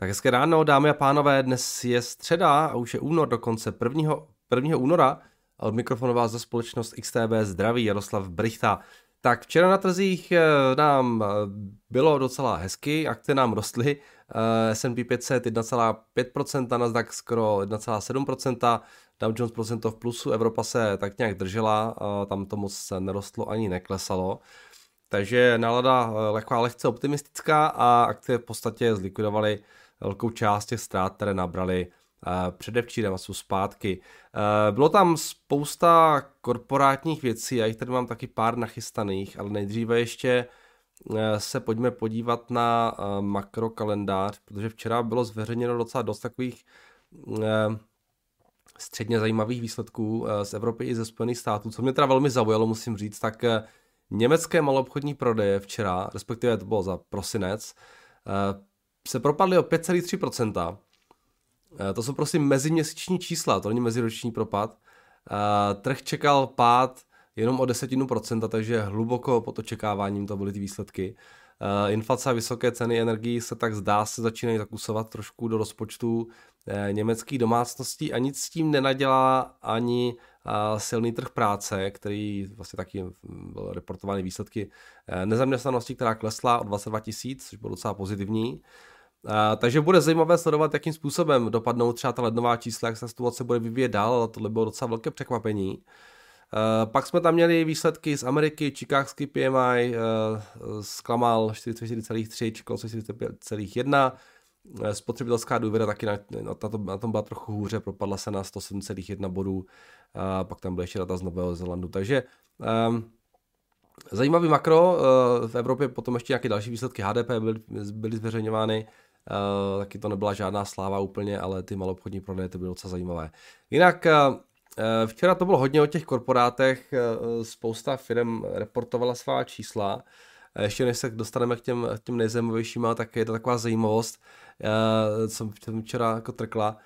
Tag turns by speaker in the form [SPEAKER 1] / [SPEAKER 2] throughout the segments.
[SPEAKER 1] Tak hezké ráno, dámy a pánové, dnes je středa a už je únor dokonce 1. 1. února a od mikrofonu vás za společnost XTB zdraví Jaroslav Brichta. Tak včera na trzích eh, nám eh, bylo docela hezky, akce nám rostly, eh, S&P 500 1,5%, Nasdaq skoro 1,7%, Dow Jones procento v plusu, Evropa se tak nějak držela, tam to moc nerostlo ani neklesalo. Takže nálada lehká lehce optimistická a akce v podstatě zlikvidovaly velkou část těch ztrát, které nabrali eh, předevčírem a jsou zpátky. Eh, bylo tam spousta korporátních věcí, já jich tady mám taky pár nachystaných, ale nejdříve ještě eh, se pojďme podívat na makrokalendář, protože včera bylo zveřejněno docela dost takových středně zajímavých výsledků z Evropy i ze Spojených států. Co mě teda velmi zaujalo, musím říct, tak německé malobchodní prodeje včera, respektive to bylo za prosinec, se propadly o 5,3%. Eh, to jsou prostě meziměsíční čísla, to není meziroční propad. Eh, trh čekal pád jenom o desetinu procenta, takže hluboko pod očekáváním to byly ty výsledky. Eh, inflace a vysoké ceny energií se tak zdá se začínají zakusovat trošku do rozpočtu německých domácností a nic s tím nenadělá ani silný trh práce, který vlastně taky byl reportovaný výsledky nezaměstnanosti, která klesla o 22 tisíc, což bylo docela pozitivní. A, takže bude zajímavé sledovat, jakým způsobem dopadnou třeba ta lednová čísla, jak se situace bude vyvíjet dál, ale tohle bylo docela velké překvapení. Uh, pak jsme tam měli výsledky z Ameriky, Chicagský PMI uh, zklamal 44,3, čekalo 45,1, spotřebitelská důvěra taky na, na, tom, na tom byla trochu hůře, propadla se na 107,1 bodů, uh, pak tam byly ještě data z Nového Zelandu, takže um, zajímavý makro, v Evropě potom ještě nějaké další výsledky HDP byly, byly zveřejňovány, Uh, taky to nebyla žádná sláva úplně, ale ty malobchodní prodeje to bylo docela zajímavé. Jinak uh, včera to bylo hodně o těch korporátech, uh, spousta firm reportovala svá čísla. Ještě než se dostaneme k těm, těm nejzajímavějším, tak je to taková zajímavost, co jsem včera jako trkla.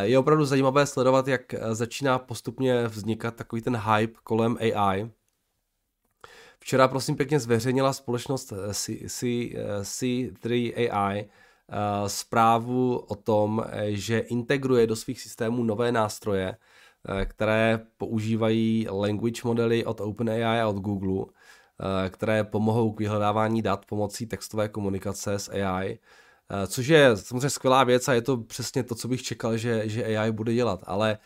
[SPEAKER 1] Je opravdu zajímavé sledovat, jak začíná postupně vznikat takový ten hype kolem AI. Včera prosím pěkně zveřejnila společnost C, C, C3 AI Eh, zprávu o tom, eh, že integruje do svých systémů nové nástroje, eh, které používají language modely od OpenAI a od Google, které pomohou k vyhledávání dat pomocí textové komunikace s AI, což je samozřejmě skvělá věc a je to přesně to, co bych čekal, že, že AI bude dělat. Ale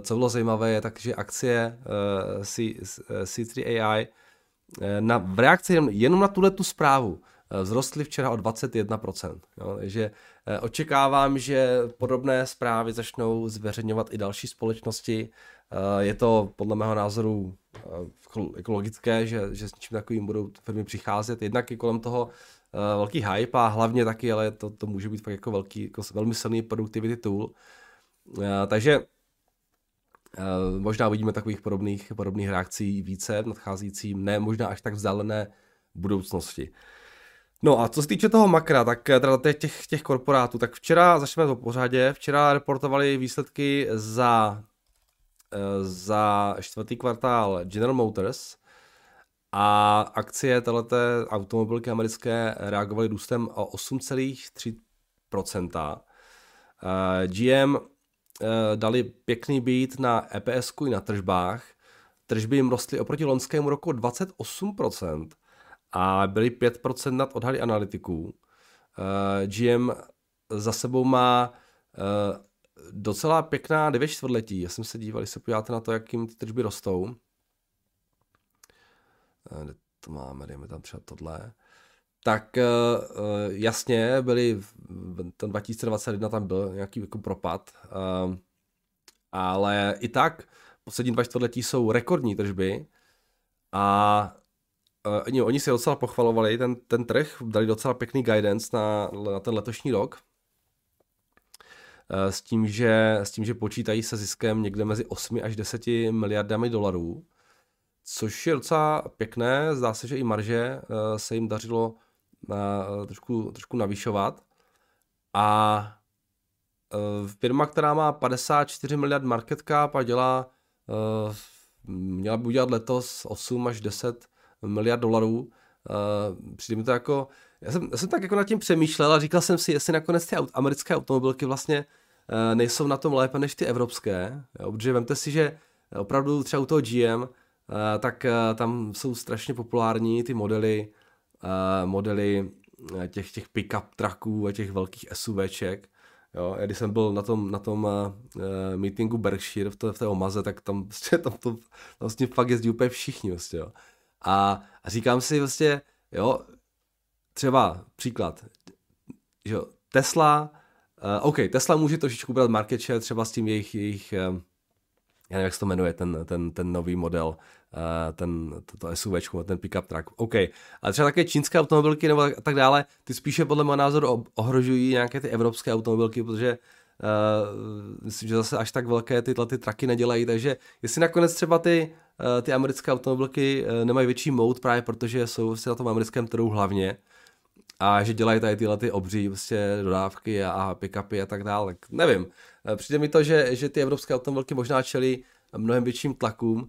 [SPEAKER 1] co bylo zajímavé je tak, že akcie C, C3 AI na, v reakci jenom na tuhle tu zprávu Eh, vzrostly včera o 21%. Jo, takže eh, očekávám, že podobné zprávy začnou zveřejňovat i další společnosti. Eh, je to podle mého názoru ekologické, že, že s něčím takovým budou firmy přicházet. Jednak je kolem toho velký hype a hlavně taky, ale to, to může být fakt jako velký, jako velmi silný productivity tool. Takže možná uvidíme takových podobných, podobných reakcí více v nadcházejícím, ne možná až tak vzdálené budoucnosti. No a co se týče toho makra, tak eh, teda těch, těch korporátů, tak včera, začneme to pořadě, včera reportovali výsledky za, eh, za čtvrtý kvartál General Motors a akcie této automobilky americké reagovaly růstem o 8,3%. Eh, GM dali pěkný beat na EPS i na tržbách. Tržby jim rostly oproti loňskému roku 28%, a byli 5% nad odhady analytiků. Eh, GM za sebou má uh, docela pěkná 9 čtvrtletí. Já jsem se díval, když se podíváte na to, jak jim ty tržby rostou. Uh, to máme, dejme tam třeba tohle. Tak jasně, byli, ten 2021 tam byl nějaký jako propad, ale i tak poslední dva čtvrtletí jsou rekordní tržby a oni, oni si docela pochvalovali ten, ten trh, dali docela pěkný guidance na, na ten letošní rok. Uh, s tím, že, s tím, že počítají se ziskem někde mezi 8 až 10 miliardami dolarů, což je docela pěkné. Zdá se, že i marže uh, se jim dařilo uh, trošku, trošku navyšovat. A firma, která má 54 miliard market cap a dělá, měla by udělat letos 8 až 10 miliard dolarů, Uh, přijde mi to jako, já jsem, já jsem tak jako nad tím přemýšlel a říkal jsem si, jestli nakonec ty americké automobilky vlastně uh, nejsou na tom lépe než ty evropské, jo, protože vemte si, že opravdu třeba u toho GM, uh, tak tam jsou strašně populární ty modely, modely těch, těch pick-up trucků a těch velkých SUVček, Jo, když jsem byl na tom, na tom uh, meetingu Berkshire v té, v té Omaze, tak tam, prostě, tam, to, tam vlastně fakt jezdí úplně všichni. Vlastně, jo. A, a říkám si vlastně, jo, třeba příklad, že Tesla, uh, OK, Tesla může trošičku brát market share třeba s tím jejich, jejich uh, já nevím, jak se to jmenuje, ten, ten, ten nový model, uh, ten, to, to SUV, ten pickup truck, OK. Ale třeba také čínské automobilky nebo tak, tak dále, ty spíše podle mého názoru ohrožují nějaké ty evropské automobilky, protože Uh, myslím, že zase až tak velké tyhle ty traky nedělají, takže jestli nakonec třeba ty, uh, ty americké automobilky uh, nemají větší mout právě protože jsou vlastně na tom americkém trhu hlavně a že dělají tady tyhle ty obří vlastně dodávky a, a pick-upy a tak dále, tak nevím. Eh, přijde mi to, že, že ty evropské automobilky možná čelí mnohem větším tlakům uh,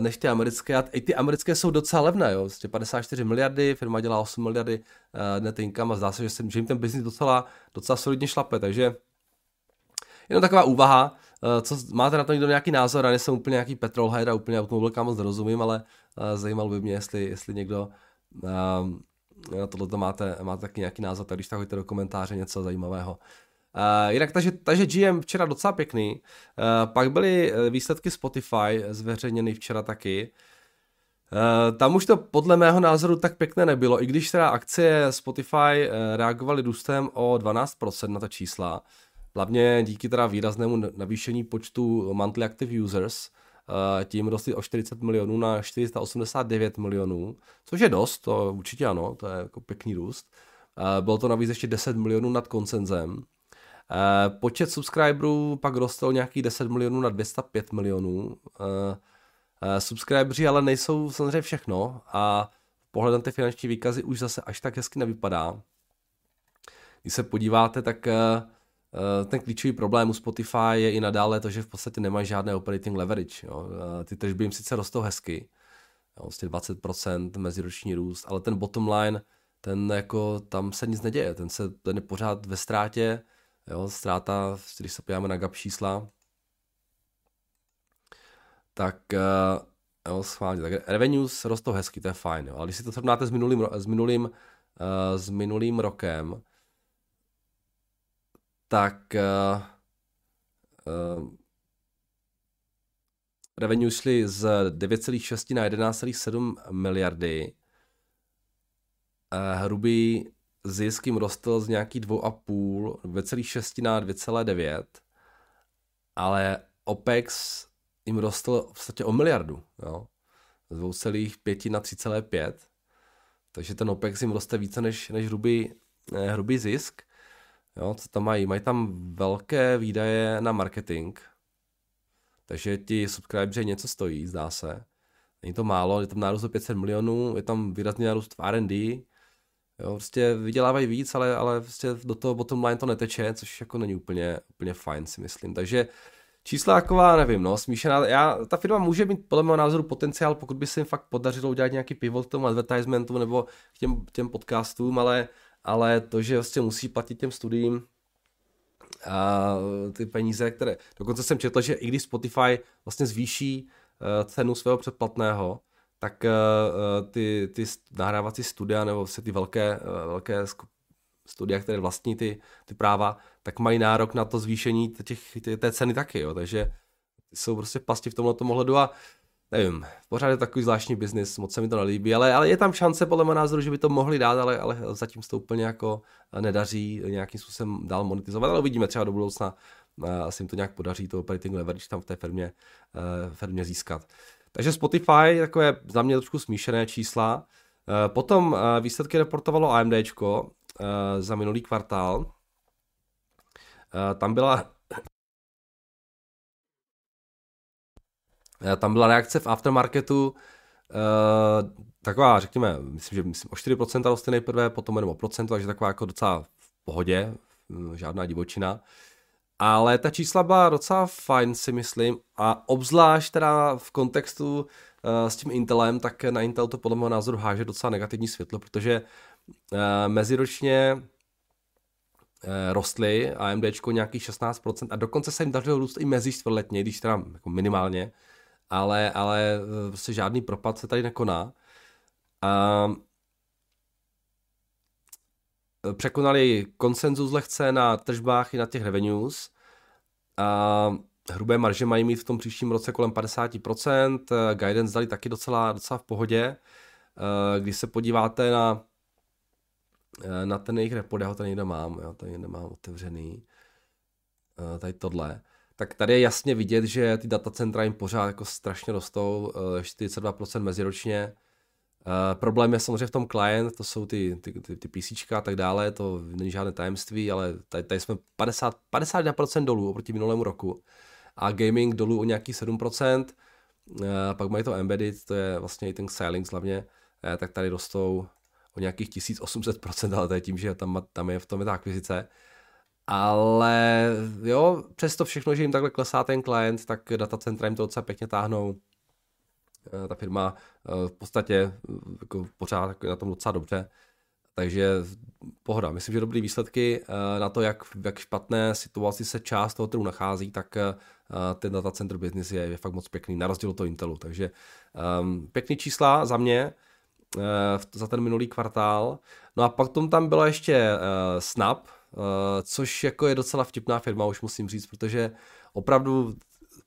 [SPEAKER 1] než ty americké. A i ty americké jsou docela levné, jo. Vlastně 54 miliardy, firma dělá 8 miliardy uh, net income a zdá se, že, se, že jim ten biznis docela, docela solidně šlape, takže jenom taková úvaha, uh, co, máte na to někdo nějaký názor, já nejsem úplně nějaký petrolhead a úplně automobilkám moc nerozumím, ale uh, zajímalo by mě, jestli, jestli někdo uh, na tohle máte, máte taky nějaký názor, tak když tak hoďte do komentáře něco zajímavého. Uh, jinak, takže, takže GM včera docela pěkný. Uh, pak byly eh, výsledky Spotify zveřejněny včera taky. Uh, tam už to podle mého názoru tak pěkné nebylo, i když teda akcie Spotify reagovaly růstem o 12% na ta čísla, hlavně díky teda výraznému navýšení počtu monthly active users, uh, tím rostly o 40 milionů na 489 milionů, což je dost, to určitě ano, to je jako pěkný růst. Uh, bylo to navíc ještě 10 milionů nad koncenzem. Eh, počet subscriberů pak rostl nějakých 10 milionů na 205 milionů. Eh, eh, subscriberi ale nejsou samozřejmě všechno a pohled na ty finanční výkazy už zase až tak hezky nevypadá. Když se podíváte, tak ten klíčový problém u Spotify je i nadále to, že v podstatě nemají žádné operating leverage. Jo. Ty tržby jim sice rostou hezky, vlastně 20% meziroční růst, ale ten bottom line, ten jako, tam se nic neděje, ten, se, ten je pořád ve ztrátě, Jo, ztráta, když se podíváme na GAP čísla, tak uh, jo, schválně, tak revenues rostou hezky, to je fajn, jo. ale když si to srovnáte s minulým, s minulým, s minulým rokem, tak uh, uh, revenue šly z 9,6 na 11,7 miliardy. Uh, hrubý zisk jim rostl z nějaký 2,5, 2,6 na 2,9, ale OPEX jim rostl v podstatě o miliardu, jo? z 2,5 na 3,5, takže ten OPEX jim roste více než, než hrubý, hrubý zisk. Jo, co tam mají? Mají tam velké výdaje na marketing, takže ti subscriberi něco stojí, zdá se. Není to málo, je tam nárůst o 500 milionů, je tam výrazný nárůst v R&D, Jo, prostě vydělávají víc, ale, ale prostě do toho bottom line to neteče, což jako není úplně, úplně fajn, si myslím. Takže čísla taková, nevím, no, smíšená. Já, ta firma může mít podle mého názoru potenciál, pokud by se jim fakt podařilo udělat nějaký pivot k tomu advertisementu nebo k těm, těm podcastům, ale, ale to, že vlastně musí platit těm studiím, a ty peníze, které, dokonce jsem četl, že i když Spotify vlastně zvýší uh, cenu svého předplatného, tak uh, ty, ty nahrávací studia nebo se ty velké, uh, velké studia, které vlastní ty, ty práva, tak mají nárok na to zvýšení těch, té, ceny taky, jo. takže jsou prostě pasti v tomhle ohledu a nevím, pořád je takový zvláštní biznis, moc se mi to nelíbí, ale, ale je tam šance podle mého názoru, že by to mohli dát, ale, ale zatím se to úplně jako nedaří nějakým způsobem dál monetizovat, ale uvidíme třeba do budoucna, asi jim to nějak podaří, to operating leverage tam v té firmě, firmě získat. Takže Spotify takové za mě trošku smíšené čísla. Eh, potom eh, výsledky reportovalo AMD eh, za minulý kvartál. Tam byla tam byla reakce v aftermarketu taková, řekněme, myslím, že myslím, o 4% roste nejprve, potom jenom o procento, takže taková jako docela v pohodě, hm, žádná divočina. Ale ta čísla byla docela fajn, si myslím, a obzvlášť teda v kontextu s tím Intelem, tak na Intel to podle mého názoru háže docela negativní světlo, protože meziročně rostly AMD nějakých 16% a dokonce se jim dařilo růst i mezi čtvrtletně, když teda jako minimálně, ale, ale prostě žádný propad se tady nekoná. A překonali konsenzus lehce na tržbách i na těch revenues. A hrubé marže mají mít v tom příštím roce kolem 50%, guidance dali taky docela, docela v pohodě. Když se podíváte na, na ten jejich report, já ho tady někde mám, já tady nemám otevřený, tady tohle, tak tady je jasně vidět, že ty datacentra jim pořád jako strašně rostou, 42% meziročně, Uh, problém je samozřejmě v tom client, to jsou ty, ty, ty, ty PC a tak dále, to není žádné tajemství, ale tady, tady jsme 50, 51% dolů oproti minulému roku a gaming dolů o nějaký 7%, uh, pak mají to embedded, to je vlastně i ten Xilinx hlavně, tak tady rostou o nějakých 1800%, ale to je tím, že tam, tam je v tom je ta akvizice. Ale jo, přesto všechno, že jim takhle klesá ten klient, tak datacentra jim to docela pěkně táhnou Eh, ta firma eh, v podstatě eh, jako pořád jako na tom docela dobře. Takže pohoda. Myslím, že dobrý výsledky na to, jak, jak špatné situaci se část toho trhu nachází, tak ten data center business je, je fakt moc pěkný, na rozdíl od toho Intelu. Takže um, pěkný čísla za mě uh, za ten minulý kvartál. No a pak tom tam byla ještě uh, Snap, což jako je docela vtipná firma, už musím říct, protože opravdu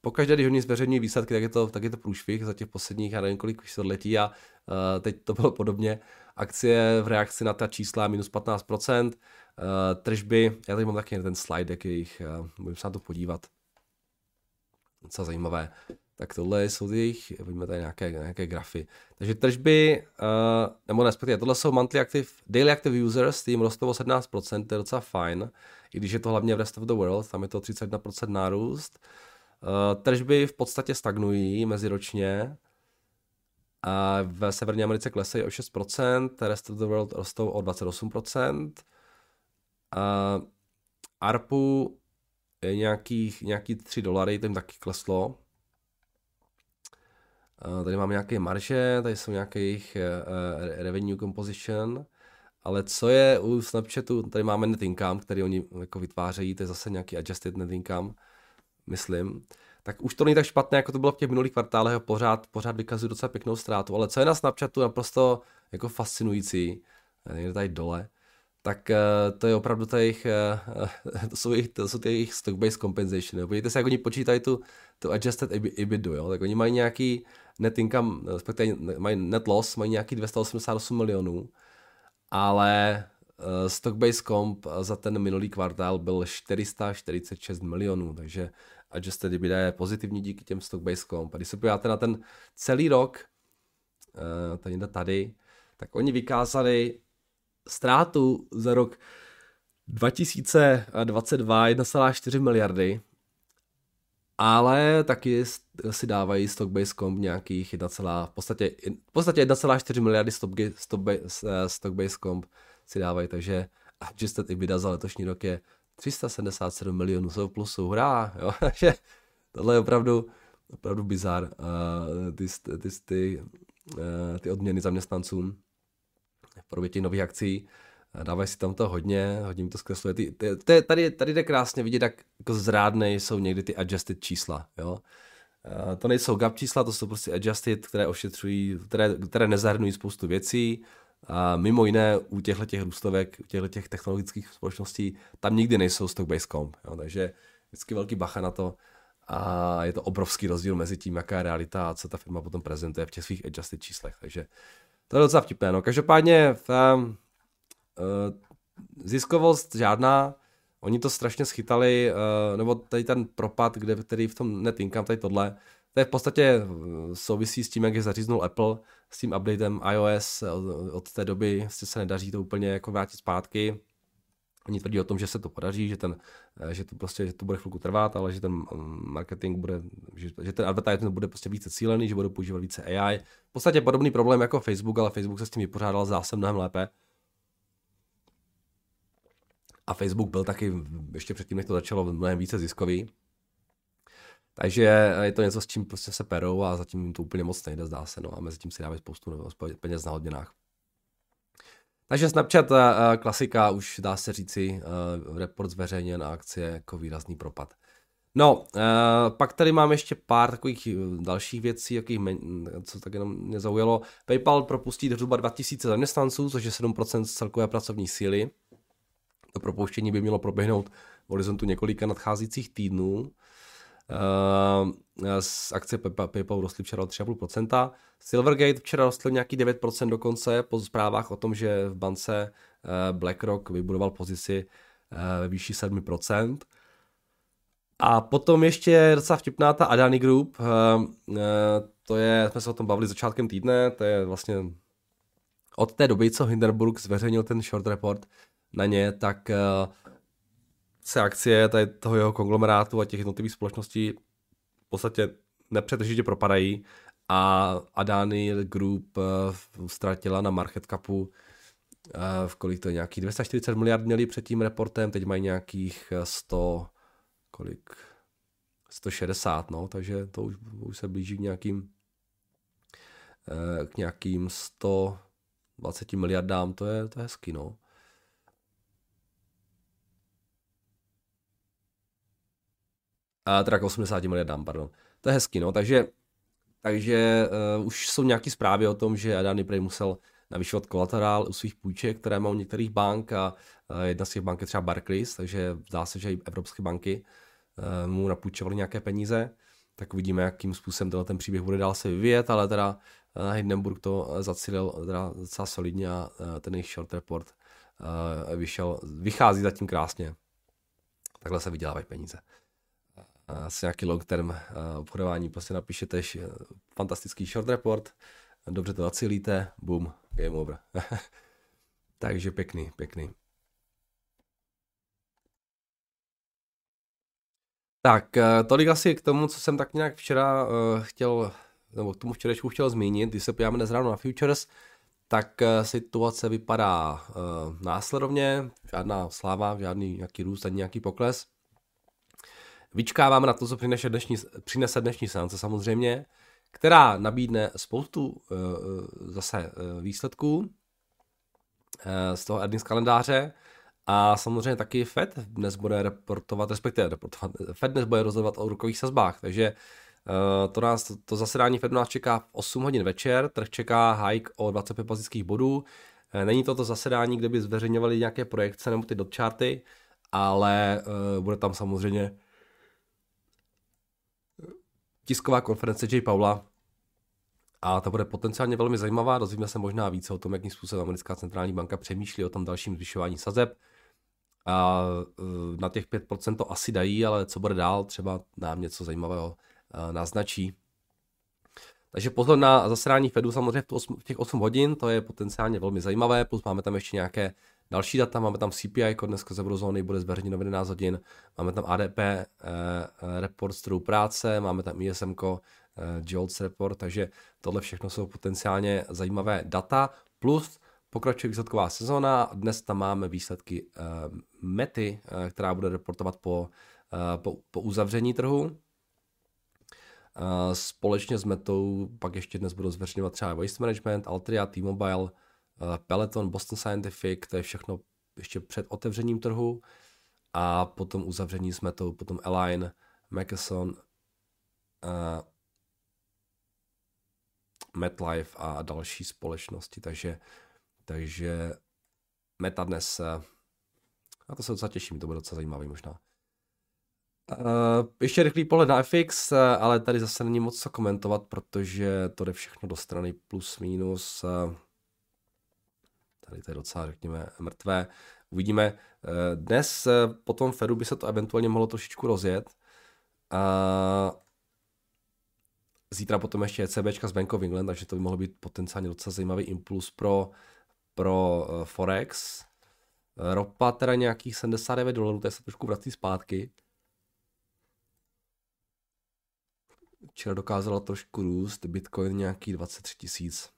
[SPEAKER 1] pokaždé, když oni zveřejňují výsledky, tak je to, tak je to průšvih za těch posledních, já nevím kolik čtvrtletí a uh, teď to bylo podobně. Akcie v reakci na ta čísla minus 15%, uh, eh, tržby, já tady mám taky ten slide, jak jejich, uh, můžeme se na to podívat. Docela zajímavé. Tak tohle jsou jejich, vidíme tady nějaké, nějaké grafy. Takže tržby, uh, nebo respektive, tohle jsou monthly active, daily active users, tím rostou o 17%, to je docela fajn, i když je to hlavně v rest of the world, tam je to 31% nárůst. Uh, Eh, tržby v podstatě stagnují meziročně. A v Severní Americe klesají o 6%, rest of the world rostou o 28%. A ARPu je nějakých, nějaký 3 dolary, to jim taky kleslo. Tady máme nějaké marže, tady jsou nějaké jejich uh, revenue composition. Ale co je u Snapchatu, tady máme net income, který oni jako vytvářejí, to je zase nějaký adjusted net income myslím, tak už to není tak špatné, jako to bylo v těch minulých kvartálech, pořád, pořád vykazují docela pěknou ztrátu, ale co je na Snapchatu naprosto jako fascinující, někde tady dole, tak uh, to je opravdu uh, to jsou, jejich, to jsou jejich stock-based compensation. Podívejte se, jak oni počítají tu, tu adjusted EBITDA, jo. tak oni mají nějaký net income, respektive mají net loss, mají nějaký 288 milionů, ale uh, stock-based comp za ten minulý kvartál byl 446 milionů, takže adjusted EBITDA je pozitivní díky těm stock-based comp. A když se podíváte na ten celý rok, uh, to někde tady, tak oni vykázali ztrátu za rok 2022 1,4 miliardy, ale taky si dávají stock-based comp nějakých 1, v podstatě, v podstatě 1,4 miliardy stock-based comp si dávají, takže adjusted EBITDA za letošní rok je 377 milionů jsou plusu, hurá, jo, takže tohle je opravdu, opravdu bizar, uh, ty, ty, ty, uh, ty odměny zaměstnancům v podobě těch nových akcí, dávají si tam to hodně, hodně to zkresluje. Ty, ty, ty, tady, tady jde krásně vidět, jak jako zrádné jsou někdy ty adjusted čísla, jo. Uh, to nejsou gap čísla, to jsou prostě adjusted, které ošetřují, které, které nezahrnují spoustu věcí, a mimo jiné u těchto těch růstovek, u těchto těch technologických společností, tam nikdy nejsou stock-based comp. Jo, takže vždycky velký bacha na to a je to obrovský rozdíl mezi tím, jaká je realita a co ta firma potom prezentuje v těch svých adjusted číslech. Takže to je docela vtipné. No. Každopádně ta, uh, ziskovost žádná, oni to strašně schytali, uh, nebo tady ten propad, kde, který v tom net income, tady tohle, to je v podstatě eh, souvisí s tím, jak je zaříznul Apple s tím updatem iOS. Od té doby se nedaří to úplně jako vrátit zpátky. Oni tvrdí o tom, že se to podaří, že, ten, eh, že to prostě že to bude chvilku trvat, ale že ten mm, marketing bude, že, že ten advertising bude prostě více cílený, že bude používat více AI. V podstatě podobný problém jako Facebook, ale Facebook se s tím vypořádal zase mnohem lépe. A Facebook byl taky ještě předtím, než to začalo, mnohem více ziskový. Takže je to něco, s čím prostě se perou a zatím jim to úplně moc nejde, zdá se, no a mezi tím si dávají spoustu peněz na hodinách. Takže Snapchat, eh, klasika, už dá se říci, eh, report zveřejněn na akcie jako výrazný propad. No, eh, pak tady mám ještě pár takových dalších věcí, jakých co tak jenom mě zaujalo. PayPal propustí zhruba 2000 zaměstnanců, což je 7% z celkové pracovní síly. To propouštění by mělo proběhnout v horizontu několika nadcházejících týdnů. Z akcie PayPal rostly včera o 3,5%. Silvergate včera rostl nějaký 9% dokonce po zprávách o tom, že v bance eh, BlackRock vybudoval pozici eh, ve výši 7%. A potom ještě docela vtipná ta Adani Group, eh, to je, jsme se o tom bavili začátkem týdne, to je vlastně od té doby, co Hindenburg zveřejnil ten short report na ně, tak se akcie tady toho jeho konglomerátu a těch jednotlivých společností v podstatě nepřetržitě propadají a Adani Group uh, ztratila na market capu uh, v kolik to je nějakých 240 miliard měli před tím reportem, teď mají nějakých 100, kolik, 160, no, takže to už, už se blíží k nějakým k nějakým 120 miliardám, to je, to je hezky, no. A teda k 80 miliardám, pardon. To je hezky, no, takže takže uh, už jsou nějaké zprávy o tom, že Adani Prey musel navyšovat kolaterál u svých půjček, které má u některých bank a uh, jedna z těch bank je třeba Barclays, takže zdá se, že i evropské banky uh, mu napůjčovaly nějaké peníze. Tak uvidíme, jakým způsobem tenhle ten příběh bude dál se vyvíjet, ale teda uh, Hindenburg to zacílil teda docela solidně a uh, ten jejich short report uh, vyšel, vychází zatím krásně. Takhle se vydělávají peníze asi nějaký long term eh, obchodování, prostě napíšete eh, fantastický short report, dobře to zacílíte, boom, game over. Takže pěkný, pěkný. Tak, eh, tolik asi k tomu, co jsem tak nějak včera chtěl, nebo k tomu včerejšku chtěl zmínit. Když se podíváme dnes ráno na futures, tak situace vypadá následovně, žádná sláva, žádný nějaký růst ani nějaký pokles. Vyčkáváme na to, co přinese dnešní, přinese dnešní seance samozřejmě, která nabídne spoustu uh, zase uh, výsledků z toho earnings kalendáře. A samozřejmě taky Fed dnes bude reportovat, respektive reportovat, Fed dnes bude rozhodovat o rukových sazbách, takže to, nás, to zasedání Fedu nás čeká v 8 hodin večer, trh čeká hike o 25 bazických bodů, Není to to zasedání, kde by zveřejňovali nějaké projekce nebo ty dotcharty, ale bude tam samozřejmě tisková konference J. Paula a ta bude potenciálně velmi zajímavá. Dozvíme se možná více o tom, jakým způsobem americká centrální banka přemýšlí o tom dalším zvyšování sazeb. A e, na těch 5% to asi dají, ale co bude dál, třeba nám něco zajímavého e, naznačí. Takže pozor na zasedání Fedu samozřejmě v těch 8 hodin, to je potenciálně velmi zajímavé, plus máme tam ještě nějaké Další data, máme tam CPI, dneska z eurozóny bude zveřejněno v 11 hodin, máme tam ADP, eh, eh, report z trhu práce, máme tam ISM, eh, JOLTS report, takže tohle všechno jsou potenciálně zajímavé data, plus pokračuje výsledková sezóna, dnes tam máme výsledky eh, Mety, eh, která bude reportovat po, eh, po, po uzavření trhu, Uh, společně s Metou pak ještě dnes budou zveřejňovat třeba Waste Management, Altria, T-Mobile, Eh, Peloton, Boston Scientific, to je všechno ještě před otevřením trhu a potom uzavření jsme to, potom Align, Mackeson, uh, MetLife a další společnosti, takže, takže Meta dnes, uh, a to se docela těším, to bude docela zajímavý možná. Uh, ještě rychlý pohled na FX, uh, ale tady zase není moc co komentovat, protože to jde všechno do strany plus minus. Uh, Tady to je docela, řekněme, mrtvé. Uvidíme. Eh, dnes eh, po tom Fedu by se to eventuálně mohlo trošičku rozjet. A zítra potom ještě ECBčka z Bank of England, takže to by mohlo být potenciálně docela zajímavý impuls pro, pro eh, Forex. Ropa teda nějakých 79 dolarů, to se trošku vrací zpátky. Včera dokázala trošku růst, Bitcoin nějaký 23 tisíc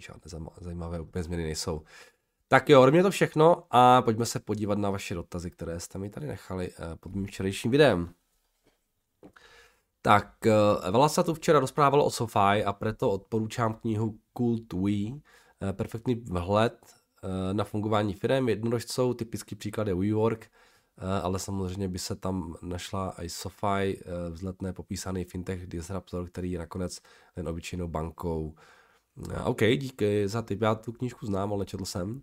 [SPEAKER 1] žádné zajímavé úplně změny nejsou. Tak jo, ode mě to všechno a pojďme se podívat na vaše dotazy, které jste mi tady nechali eh, pod mým včerejším videem. Tak, Vela se tu včera rozprával o SoFi a proto odporučám knihu Cult We, perfektní vhled na fungování firm. Jednorožců, typický příklad je WeWork, ale samozřejmě by se tam našla i SoFi, vzletné popísaný fintech disruptor, který je nakonec jen obyčejnou bankou. OK, díky za tip, já tu knížku znám, ale nečetl jsem.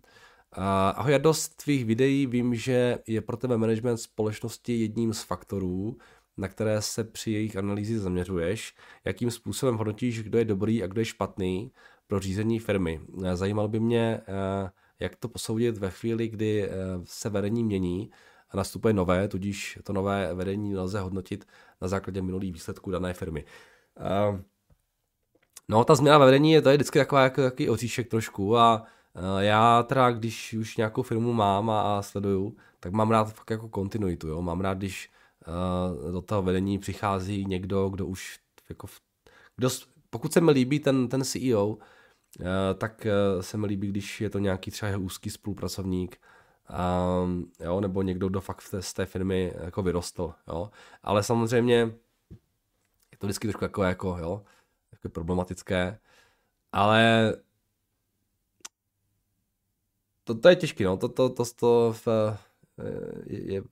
[SPEAKER 1] Ahoj, já dost tvých videí vím, že je pro tebe management společnosti jedním z faktorů, na které se při jejich analýzi zaměřuješ, jakým způsobem hodnotíš, kdo je dobrý a kdo je špatný pro řízení firmy. Zajímalo by mě, eh, jak to posoudit ve chvíli, kdy eh, se vedení mění a nastupuje nové, tudíž to nové vedení nelze hodnotit na základě minulých výsledků dané firmy. Eh, no, ta změna ve vedení je je vždycky taková jako, jaký oříšek trošku a já teda, když už nějakou firmu mám a, a sleduju, tak mám rád fakt jako kontinuitu, jo? mám rád, když uh, do toho vedení přichází někdo, kdo už jako, kdo, pokud se mi líbí ten, ten CEO, uh, tak uh, se mi líbí, když je to nějaký třeba jeho úzký spolupracovník, um, jo, nebo někdo, kdo fakt té, z té firmy jako vyrostl, jo. Ale samozřejmě je to vždycky trošku jako, jako jo, jako problematické, ale to, to je těžké, no, to, to, to, to v, je, je,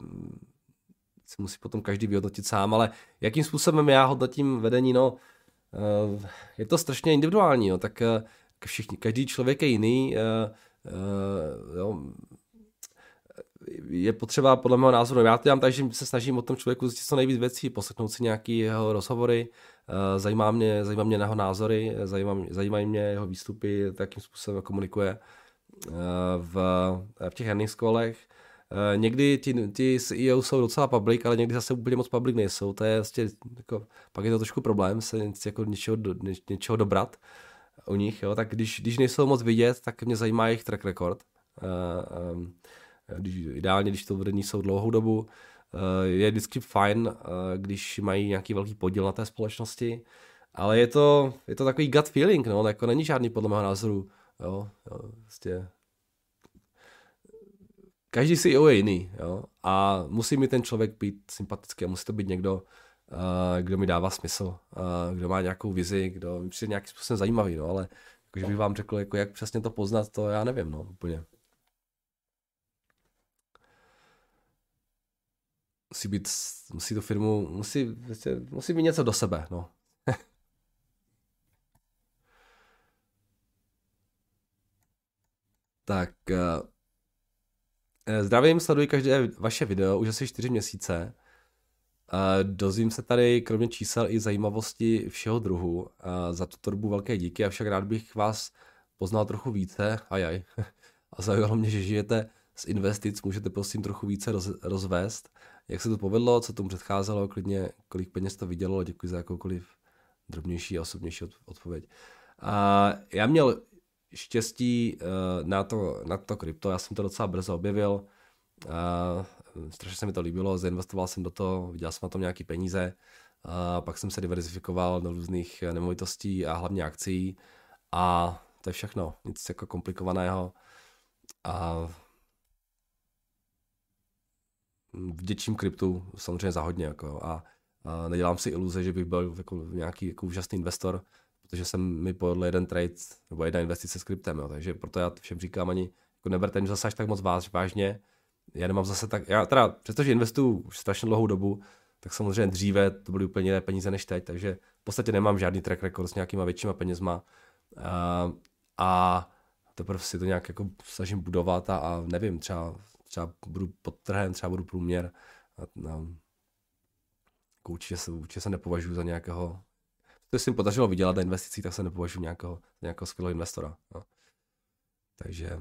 [SPEAKER 1] si musí potom každý vyhodnotit sám, ale jakým způsobem já hodnotím vedení, no, eh, je to strašně individuální, no, tak eh, všichni, každý člověk je jiný, eh, jo, je potřeba podle mého názoru, já to dělám tak, že se snažím o tom člověku zjistit co nejvíc věcí, poslechnout si nějaký jeho rozhovory, zajímá mě, zajímá mě jeho názory, zajímá, zajímají mě jeho výstupy, jakým způsobem komunikuje v, v těch herních školech. Eh, někdy ti, ti CEO jsou docela public, ale někdy zase úplně moc public nejsou. To je vlastně, jako, pak je to trošku problém se jako něčeho, ně, něčeho dobrat u nich. Jo? Tak když, když nejsou moc vidět, tak mě zajímá jejich track record. Uh, um, když, ideálně, když to vedení jsou dlouhou dobu, uh, je vždycky fajn, uh, když mají nějaký velký podíl na té společnosti, ale je to, je to takový gut feeling, no, jako není žádný podle mého názoru Jo, jo vlastně každý CEO je jiný, jo, a musí mi ten člověk být sympatický, musí to být někdo, uh, kdo mi dává smysl, kdo má nějakou vizi, kdo mi přijde nějakým způsobem zajímavý, no, ale jakože bych vám řekl, jako jak přesně to poznat, to já nevím, no, úplně. Musí být, musí tu firmu, musí, vlastně, musí být něco do sebe, no. Tak uh, zdravím, sleduji každé vaše video už asi čtyři měsíce. Uh, dozvím se tady kromě čísel i zajímavosti všeho druhu. Uh, za tuto dobu velké díky, avšak rád bych vás poznal trochu více. Ajaj. A zajímalo mě, že žijete z investic, můžete prosím trochu více roz, rozvést. Jak se to povedlo, co tomu předcházelo, klidně kolik peněz to vydělalo, děkuji za jakoukoliv drobnější a osobnější odpověď. Uh, já měl štěstí uh, na to, na to krypto. Já jsem to docela brzo objevil. Uh, strašně se mi to líbilo, zainvestoval jsem do toho, viděl jsem na tom nějaký peníze. Uh, pak jsem se diverzifikoval do různých nemovitostí a hlavně akcí. A to je všechno, nic jako komplikovaného. A vděčím kryptu samozřejmě za hodně. Jako, a, a nedělám si iluze, že bych byl jako nějaký jako úžasný investor protože jsem mi povedl jeden trade nebo jedna investice s kryptem, jo, takže proto já všem říkám ani, jako neberte mě zase až tak moc váž, vážně, já nemám zase tak, já teda, přestože investuju už strašně dlouhou dobu, tak samozřejmě dříve to byly úplně jiné peníze než teď, takže v podstatě nemám žádný track record s nějakýma většíma penězma. A, a teprve si to nějak jako snažím budovat a, a nevím, třeba, třeba budu pod trhem, třeba budu průměr a, a, jako určitě, se, určitě se nepovažuji za nějakého to mi podařilo vydělat na investicích, tak se nepovažuji nějakého, nějakého skvělého investora. Jo. Takže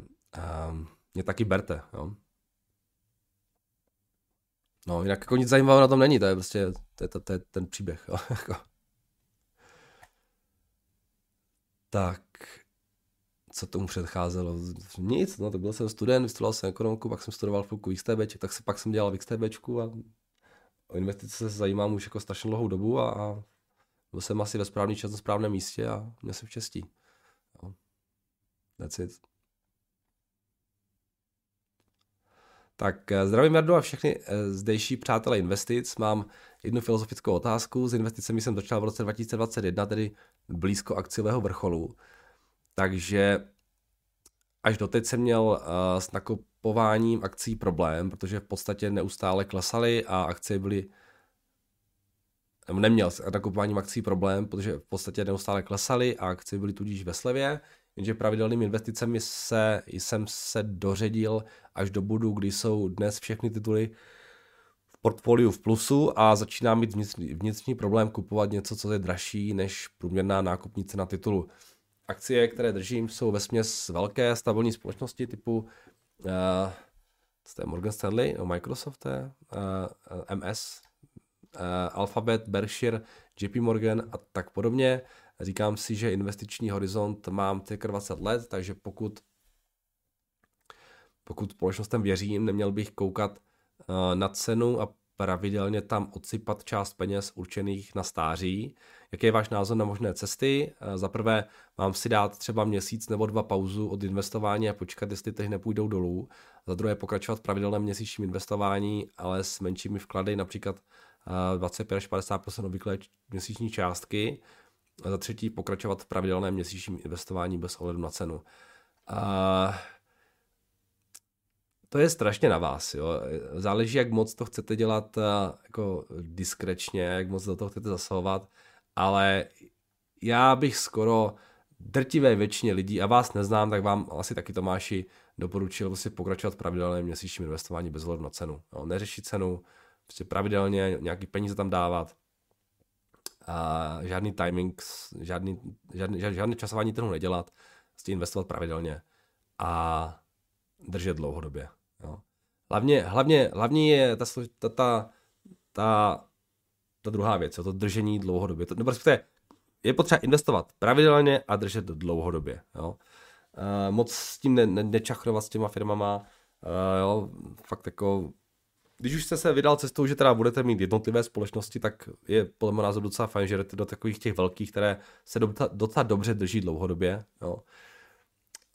[SPEAKER 1] um, mě taky berte. Jo. No, jinak jako nic zajímavého na tom není, to je prostě to je, to, to je ten příběh. Jo. Jako. tak, co tomu předcházelo? Nic, no, to byl jsem student, vystudoval jsem ekonomiku, pak jsem studoval chvilku XTB, tak se, pak jsem dělal v XTBčku a o investice se zajímám už jako strašně dlouhou dobu a, a byl jsem asi ve správný čas na správném místě a měl jsem štěstí. No. That's it. Tak eh, zdravím Jardu a všechny eh, zdejší přátelé investic. Mám jednu filozofickou otázku. S investicemi jsem začal v roce 2021, tedy blízko akciového vrcholu. Takže až doteď jsem měl s nakupováním akcí problém, protože v podstatě neustále klesaly a akcie byly neměl s nakupováním akcí problém, protože v podstatě neustále klesaly a akcie byly tudíž ve slevě, jenže pravidelnými investicemi se, jsem se doředil až do bodu, kdy jsou dnes všechny tituly v portfoliu v plusu a začíná mít vnitřní, vnitřní problém kupovat něco, co je dražší než průměrná nákupní cena titulu. Akcie, které držím, jsou ve směs velké stabilní společnosti typu uh, to je Morgan Stanley, no Microsoft uh, MS, uh, Alphabet, Berkshire, JP Morgan a tak podobně. Říkám si, že investiční horizont mám těch 20 let, takže pokud pokud společnostem věřím, neměl bych koukat uh, na cenu a pravidelně tam odsypat část peněz určených na stáří. Jaký je váš názor na možné cesty? Uh, za prvé, mám si dát třeba měsíc nebo dva pauzu od investování a počkat, jestli teď nepůjdou dolů. Za druhé, pokračovat v pravidelném měsíčním investování, ale s menšími vklady, například 25 až 50 obvyklé měsíční částky. A za třetí pokračovat v pravidelném měsíčním investování bez ohledu na cenu. A to je strašně na vás. Jo. Záleží, jak moc to chcete dělat jako diskrečně, jak moc do toho chcete zasahovat, ale já bych skoro drtivé většině lidí, a vás neznám, tak vám asi taky Tomáši doporučil si pokračovat v pravidelném měsíčním investování bez ohledu na cenu. Jo. Neřešit cenu, prostě pravidelně nějaký peníze tam dávat. A žádný timing, žádný, žádný, žádný časování trhu nedělat, prostě investovat pravidelně a držet dlouhodobě. Jo. Hlavně, hlavně, hlavně je ta, ta, ta, ta, ta druhá věc, jo, to držení dlouhodobě. To, nebo je potřeba investovat pravidelně a držet dlouhodobě. Jo. Uh, moc s tím ne, ne, nečachrovat s těma firmama. Uh, jo, fakt jako když už jste se vydal cestou, že teda budete mít jednotlivé společnosti, tak je podle mě názoru docela fajn, že jdete do takových těch velkých, které se docela dobře drží dlouhodobě. Jo.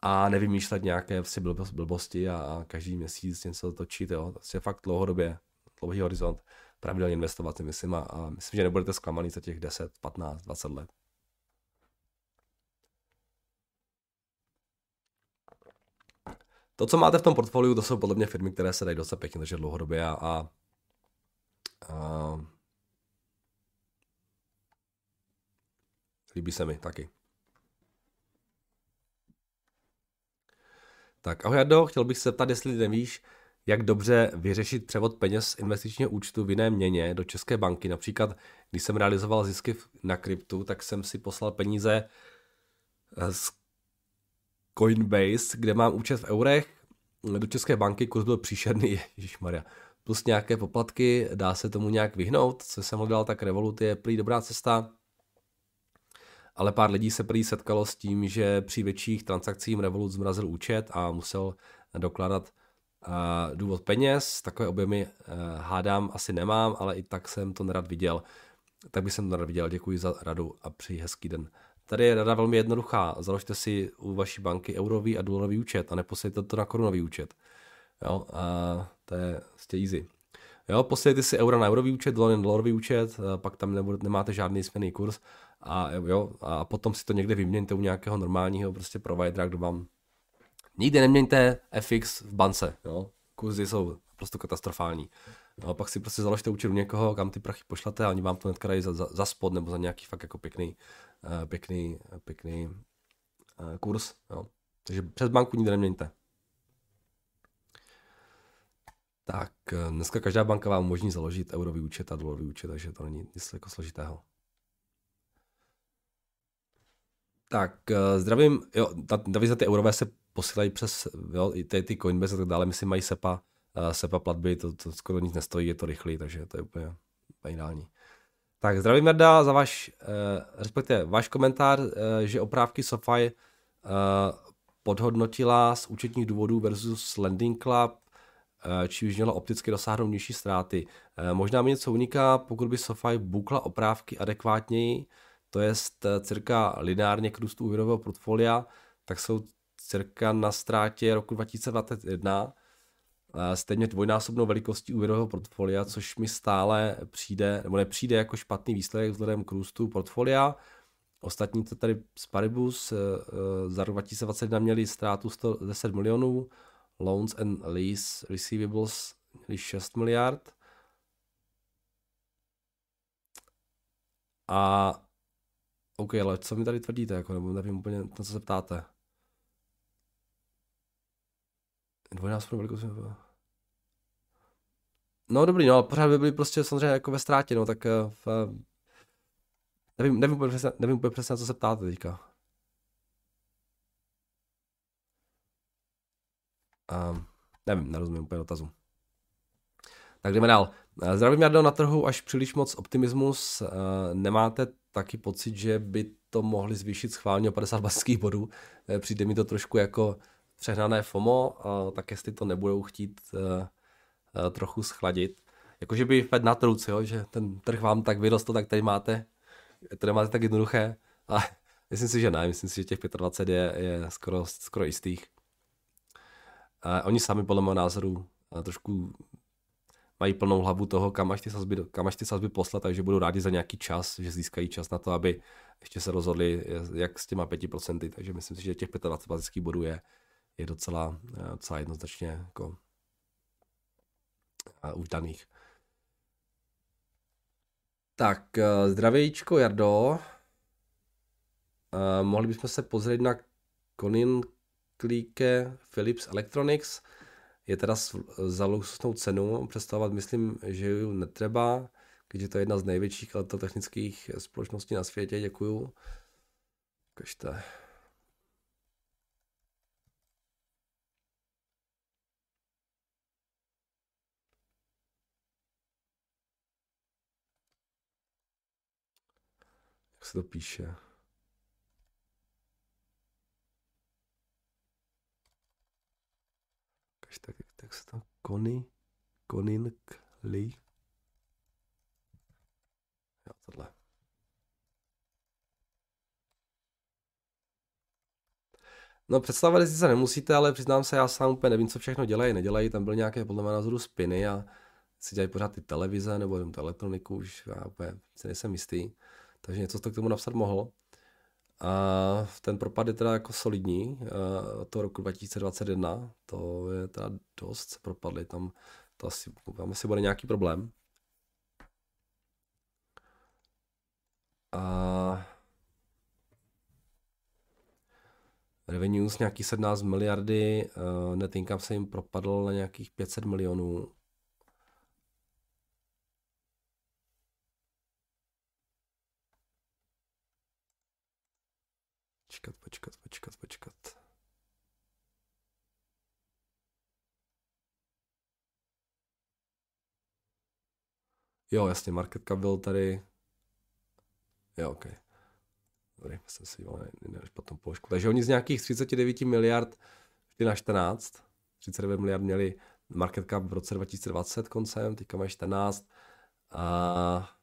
[SPEAKER 1] A nevymýšlet nějaké vlastně blbosti a, a každý měsíc něco točit. Jo. To je fakt dlouhodobě, dlouhý horizont. Pravidelně investovat, si myslím, a, a myslím, že nebudete zklamaný za těch 10, 15, 20 let. To, co máte v tom portfoliu, to jsou podle mě firmy, které se dají docela pěkně držet dlouhodobě a, a, a líbí se mi taky. Tak ahoj Jardo, chtěl bych se zeptat, jestli nevíš, jak dobře vyřešit převod peněz z investičního účtu v jiné měně do České banky. Například, když jsem realizoval zisky na kryptu, tak jsem si poslal peníze z Coinbase, kde mám účet v eurech, do České banky kurz byl příšerný, Maria. plus nějaké poplatky, dá se tomu nějak vyhnout, co jsem hledal, tak Revolut je prý dobrá cesta, ale pár lidí se prý setkalo s tím, že při větších transakcích Revolut zmrazil účet a musel dokládat důvod peněz, takové objemy uh, hádám asi nemám, ale i tak jsem to nerad viděl. Tak bych jsem to nerad viděl, děkuji za radu a přeji hezký den. Tady je rada velmi jednoduchá. Založte si u vaší banky eurový a dolarový účet a neposílejte to na korunový účet. Jo, a to je prostě easy. Jo, posílejte si euro na eurový účet, dolar na dolarový účet, pak tam nebude, nemáte žádný směný kurz a, jo, a potom si to někde vyměňte u nějakého normálního prostě providera, kdo vám Nikdy neměňte FX v bance, jo. Kurzy jsou prostě katastrofální. No, pak si prostě založte účet u někoho, kam ty prachy pošlete a oni vám to hnedka dají za, za, za spod nebo za nějaký fakt jako pěkný, uh, pěkný, pěkný uh, kurz. Jo. Takže přes banku nikdy neměňte. Tak eh, dneska každá banka vám umožní založit eurový účet a dolarový účet, takže to není nic jako složitého. Tak, zdravím, jo, David za ty eurové se posílají přes, jo, ty, ty Coinbase a tak dále, myslím, mají SEPA, SEPA platby, to, to skoro nic nestojí, je to rychlý, takže to je úplně, ideální. Tak zdravím Merda za váš, eh, respektive váš komentář, eh, že oprávky SoFi eh, podhodnotila z účetních důvodů versus Lending Club, eh, či už měla opticky dosáhnout nižší ztráty. Eh, možná mi něco uniká, pokud by SoFi bukla oprávky adekvátněji, to je cirka lineárně k růstu úvěrového portfolia, tak jsou cirka na ztrátě roku 2021 stejně dvojnásobnou velikostí úvěrového portfolia, což mi stále přijde, nebo nepřijde jako špatný výsledek vzhledem k růstu portfolia. Ostatní to tady z Paribus eh, eh, za rok 2021 měli ztrátu 110 milionů, loans and lease receivables měli 6 miliard. A OK, ale co mi tady tvrdíte, jako, nebo nevím úplně, na co se ptáte. Dvojnásobnou velikost. No dobrý, no, ale pořád by byli prostě samozřejmě jako ve ztrátě, no, tak eh, v, nevím, nevím, úplně přesně, nevím úplně přesně, na co se ptáte teďka. Um, nevím, nerozumím úplně dotazu. Tak jdeme dál. Eh, zdravím Jardo na trhu až příliš moc optimismus. Nemáte taky pocit, že by to mohli zvýšit schválně o 50 basických bodů? Přijde mi to trošku jako přehnané FOMO, tak jestli to nebudou chtít eh, eh, trochu schladit. Jakože by Fed na truc, jo, že ten trh vám tak vyrostl, tak tady máte, to nemáte tak jednoduché. A myslím si, že ne, myslím si, že těch 25 je, je skoro, skoro jistých. A oni sami podle mého názoru eh, trošku mají plnou hlavu toho, kam až ty sazby, kam až ty sazby poslat, takže budou rádi za nějaký čas, že získají čas na to, aby ještě se rozhodli, jak s těma 5%, takže myslím si, že těch 25 bazických bodů je, je docela, eh, docela jednoznačně jako eh, uvítaných. Tak, eh, zdravějíčko Jardo. mohli bychom se pozrieť na Konin Klíke Philips Electronics. Je teda za luxusnou cenu. Představovat myslím, že ju netreba, když to je jedna z největších elektrotechnických společností na světě. Děkuju. Kažte. Jak se to píše? tak, tak se to Kony, Koninkli. Jo, tohle. No představit si se nemusíte, ale přiznám se, já sám úplně nevím, co všechno dělají, nedělají, tam byly nějaké podle mého názoru spiny a si dělají pořád ty televize nebo tu elektroniku, už já úplně si nejsem jistý takže něco jste k tomu napsat mohl. A ten propad je teda jako solidní, od toho roku 2021, to je teda dost, se tam to asi, tam asi bude nějaký problém. A revenues nějaký 17 miliardy, net income se jim propadl na nějakých 500 milionů, Počkat, počkat, počkat, počkat. Jo, jasně, market cap byl tady. Jo, ok. Dobrý, jsem si na špatnou položku. Takže oni z nějakých 39 miliard šli na 14. 39 miliard měli market cap v roce 2020 koncem, teďka mají 14. A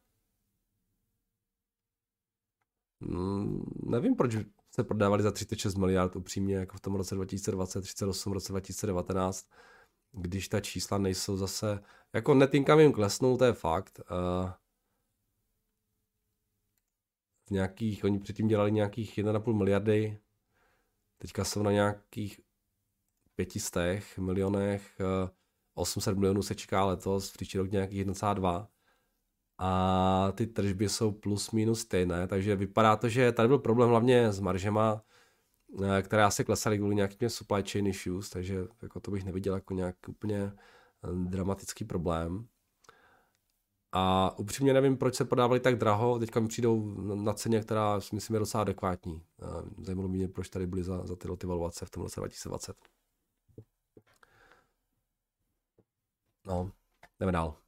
[SPEAKER 1] Mm, nevím, proč se prodávali za 36 miliard upřímně, jako v tom roce 2020, 38 v roce 2019, když ta čísla nejsou zase, jako net income jim klesnou, to je fakt. Uh, v nějakých, oni předtím dělali nějakých 1,5 miliardy, teďka jsou na nějakých 500 milionech, uh, 800 milionů se čeká letos, příští rok nějakých 1,2 a ty tržby jsou plus minus stejné, takže vypadá to, že tady byl problém hlavně s maržema, eh, které asi klesaly kvůli nějakým supply chain issues, takže jako to bych neviděl jako nějak úplně eh, dramatický problém. A upřímně nevím, proč se podávali tak draho, teďka mi přijdou na ceně, která si myslím je docela adekvátní. Eh, zajímalo mě, proč tady byly za, za tyhle ty valuace v tom roce 2020. No, jdeme dál.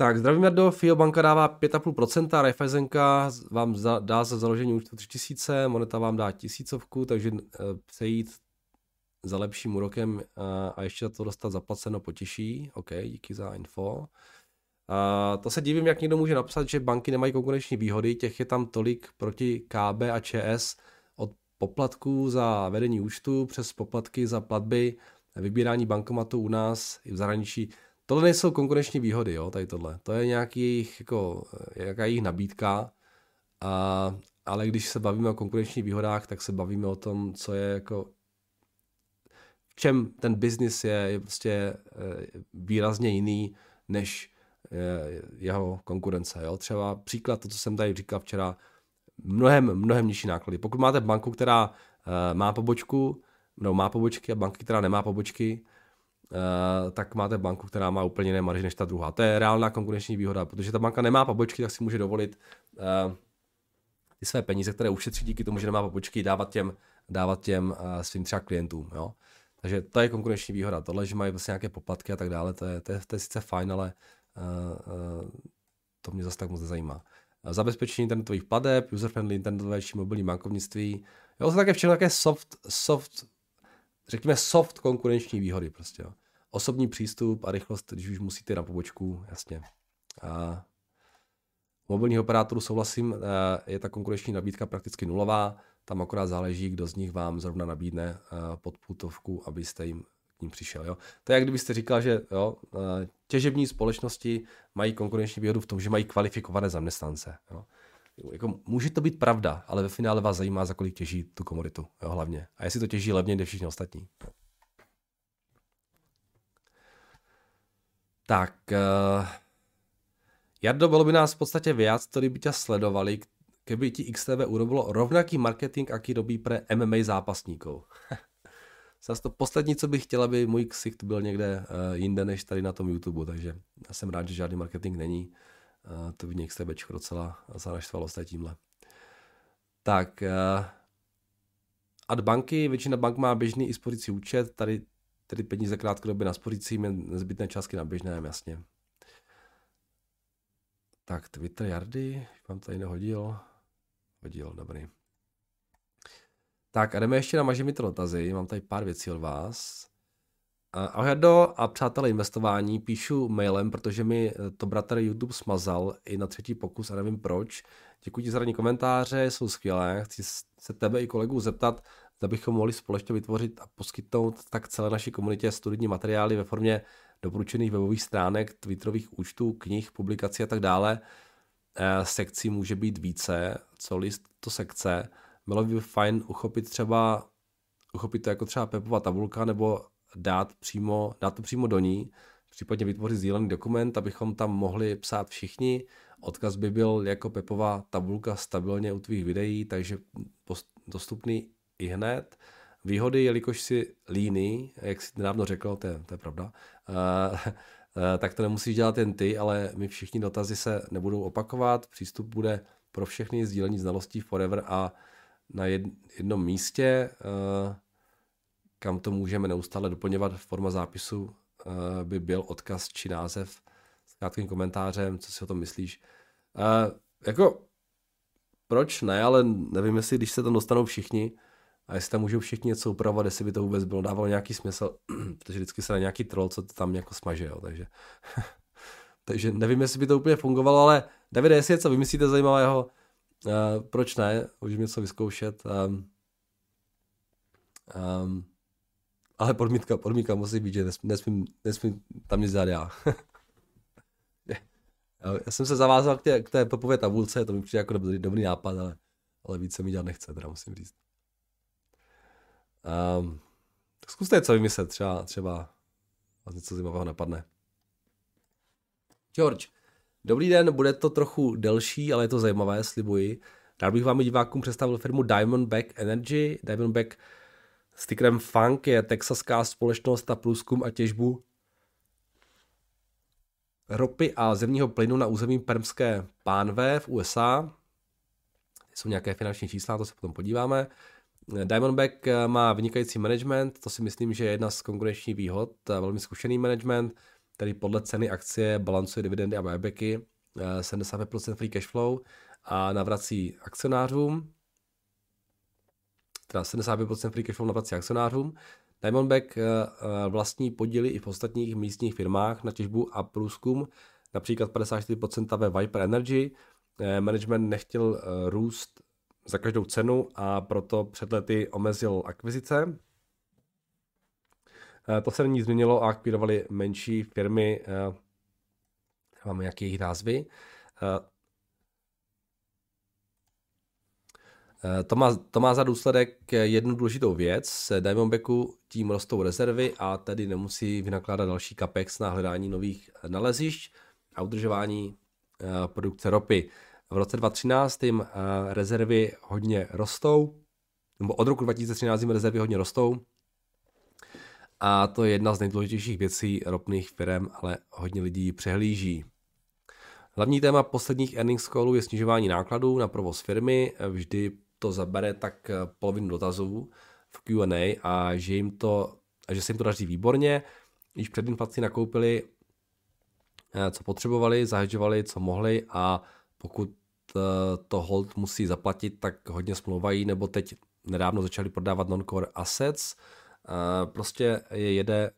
[SPEAKER 1] Tak, zdravím Jardo, FIO banka dává 5,5%, Raiffeisenka vám za, dá za založení účtu 3000, Moneta vám dá tisícovku, takže uh, přejít za lepším úrokem uh, a ještě za to dostat zaplaceno potěší. OK, díky za info. Uh, to se divím, jak někdo může napsat, že banky nemají konkurenční výhody, těch je tam tolik proti KB a ČS od poplatků za vedení účtu přes poplatky za platby, vybírání bankomatu u nás i v zahraničí. Tohle nejsou konkurenční výhody, jo, tady tohle. To je nějaký jejich, jako, nějaká jejich nabídka, a, ale když se bavíme o konkurenčních výhodách, tak se bavíme o tom, co je jako v čem ten biznis je, je prostě eh, výrazně jiný než eh, jeho konkurence. Jo? Třeba příklad, to, co jsem tady říkal včera, mnohem, mnohem nižší náklady. Pokud máte banku, která má pobočku, no má pobočky a banky, která nemá pobočky, tak máte banku, která má úplně jiné marži než ta druhá. To je reálná konkurenční výhoda, protože ta banka nemá pobočky, tak si může dovolit uh, ty své peníze, které ušetří díky tomu, že nemá pobočky, dávat těm, dávat těm uh, svým třeba klientům. Jo? Takže to je konkurenční výhoda. Tohle, že mají vlastně nějaké poplatky a tak dále, to je, to je, to je sice fajn, ale to mě zase tak moc nezajímá zabezpečení internetových plateb, user-friendly internetové či mobilní bankovnictví. Jo, to také všechno také soft, soft, řekněme soft konkurenční výhody prostě. Jo. Osobní přístup a rychlost, když už musíte na pobočku, jasně. A mobilních operátorů souhlasím, je ta konkurenční nabídka prakticky nulová, tam akorát záleží, kdo z nich vám zrovna nabídne podputovku, abyste jim ním přišel. Jo? To je, jak kdybyste říkal, že jo, eh, těžební společnosti mají konkurenční výhodu v tom, že mají kvalifikované zaměstnance. Jo? Jako, může to být pravda, ale ve finále vás zajímá, za kolik těží tu komoditu, jo, hlavně. A jestli to těží levně než všichni ostatní. Tak, uh, Jardo, bylo by nás v podstatě viac, ktorí by ťa sledovali, keby ti XTV urobilo rovnaký marketing, aký robí pre MMA zápasníkov. Zase to poslední, co bych chtěl, aby můj ksicht byl někde uh, jinde než tady na tom YouTube, takže já jsem rád, že žádný marketing není. To by někde XTBčko docela zanaštvalo s tímhle. Tak, uh, ad banky, většina bank má běžný i spořící účet, tady tedy peníze krátkodobě na spořící, nezbytné částky na běžném, jasně. Tak, Twitter Jardy, vám tady nehodil. Hodil, dobrý. Tak a jdeme ještě na mažemito dotazy. Mám tady pár věcí od vás. Ahoj Jardo a přátelé investování, píšu mailem, protože mi to bratr YouTube smazal i na třetí pokus a nevím proč. Děkuji ti za radní komentáře, jsou skvělé. Chci se tebe i kolegů zeptat, zda bychom mohli společně vytvořit a poskytnout tak celé naší komunitě studijní materiály ve formě doporučených webových stránek, twitterových účtů, knih, publikací a tak dále. Eh, sekcí může být více, co list to sekce bylo by fajn uchopit třeba, uchopit to jako třeba Pepova tabulka nebo dát, přímo, dát to přímo do ní, případně vytvořit sdílený dokument, abychom tam mohli psát všichni. Odkaz by byl jako Pepova tabulka stabilně u tvých videí, takže dostupný i hned. Výhody, jelikož si líný, jak jsi nedávno řekl, to je, to je pravda, uh, uh, tak to nemusíš dělat jen ty, ale my všichni dotazy se nebudou opakovat, přístup bude pro všechny sdílení znalostí forever a na jednom místě, eh, kam to můžeme neustále doplňovat forma zápisu, eh, by byl odkaz či název s krátkým komentářem, co si o tom myslíš. Uh, jako, proč ne, ale nevím, jestli když se tam dostanou všichni, a jestli tam můžou všichni něco upravovat, jestli by to vůbec bylo dávalo nějaký smysl, protože vždycky se na nějaký troll, co to tam jako smaže, jo, takže, takže nevím, jestli by to úplně fungovalo, ale Davide, jestli něco vymyslíte zajímavého, Uh, proč ne? Můžeme něco vyzkoušet. Um, ale podmítka, podmítka musí být, že nesmím, nesmím tam nic dělat já. já jsem se zavázal k té, k té popové tabulce, to mi přijde jako dobrý, dobrý nápad, ale, ale víc se mi dělat nechce, teda musím říct. Um, tak zkuste něco vymyslet, třeba, třeba vás něco zajímavého napadne. George, Dobrý den, bude to trochu delší, ale je to zajímavé, slibuji. Rád bych vám divákům představil firmu Diamondback Energy. Diamondback s tikrem Funk je texaská společnost na průzkum a těžbu ropy a zemního plynu na území Permské pánve v USA. Jsou nějaké finanční čísla, to se potom podíváme. Diamondback má vynikající management, to si myslím, že je jedna z konkurenčních výhod, velmi zkušený management který podle ceny akcie balancuje dividendy a buybacky, 75% eh, free cash flow a navrací akcionářům, teda 75% free cash flow navrací akcionářům. Diamondback eh, eh, vlastní podíly i v ostatních místních firmách na těžbu a průzkum, například 54% ve Viper Energy. Management nechtěl růst za každou cenu a proto před lety omezil akvizice. To se není změnilo a akvirovali menší firmy, máme nějaké jejich názvy. To má, to má za důsledek jednu důležitou věc. Diamondbacku tím rostou rezervy a tedy nemusí vynakládat další capex na hledání nových nalezišť a udržování produkce ropy. V roce 2013 jim rezervy hodně rostou, nebo od roku 2013 jim rezervy hodně rostou a to je jedna z nejdůležitějších věcí ropných firm, ale hodně lidí přehlíží. Hlavní téma posledních earnings callů je snižování nákladů na provoz firmy. Vždy to zabere tak polovinu dotazů v Q&A a že, jim to, a že se jim to daří výborně. Již před inflací nakoupili, eh, co potřebovali, zahedžovali, co mohli a pokud eh, to hold musí zaplatit, tak hodně smlouvají, nebo teď nedávno začali prodávat non-core assets. Eh, prostě je jede